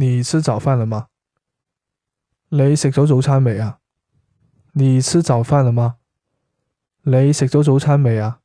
你吃早饭了吗？你食咗早餐未啊？你吃早饭了吗？你食咗早餐未啊？